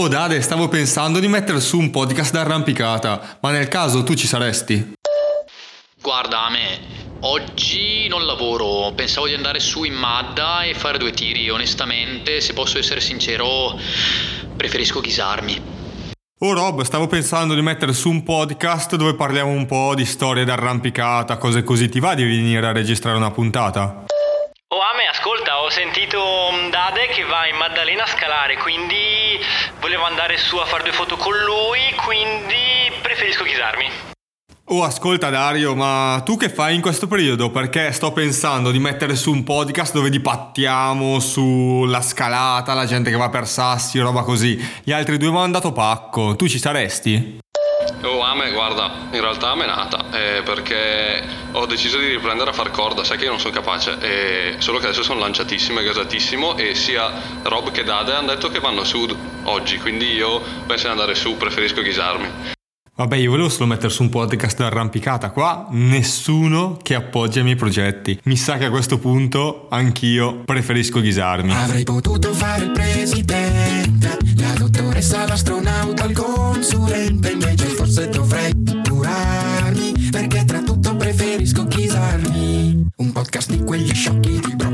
Oh Dade, stavo pensando di mettere su un podcast d'arrampicata, ma nel caso tu ci saresti? Guarda, a me oggi non lavoro, pensavo di andare su in Madda e fare due tiri. Onestamente, se posso essere sincero, preferisco ghisarmi. Oh Rob, stavo pensando di mettere su un podcast dove parliamo un po' di storie d'arrampicata, cose così. Ti va di venire a registrare una puntata? Ho sentito Dade che va in Maddalena a scalare, quindi volevo andare su a fare due foto con lui, quindi preferisco chisarmi. Oh, ascolta Dario, ma tu che fai in questo periodo? Perché sto pensando di mettere su un podcast dove dipattiamo sulla scalata, la gente che va per sassi, roba così. Gli altri due mi hanno dato pacco. Tu ci saresti? Oh, a me, guarda, in realtà è nata eh, perché ho deciso di riprendere a far corda, sai che io non sono capace, eh, solo che adesso sono lanciatissimo e gasatissimo e sia Rob che Dade hanno detto che vanno su oggi, quindi io penso di andare su, preferisco ghisarmi. Vabbè, io volevo solo mettere su un podcast d'arrampicata. Qua nessuno che appoggia i miei progetti. Mi sa che a questo punto anch'io preferisco ghisarmi. Avrei potuto fare il presidente, la dottoressa, l'astronauta, il consulente. Un podcast di quegli sciocchi di bro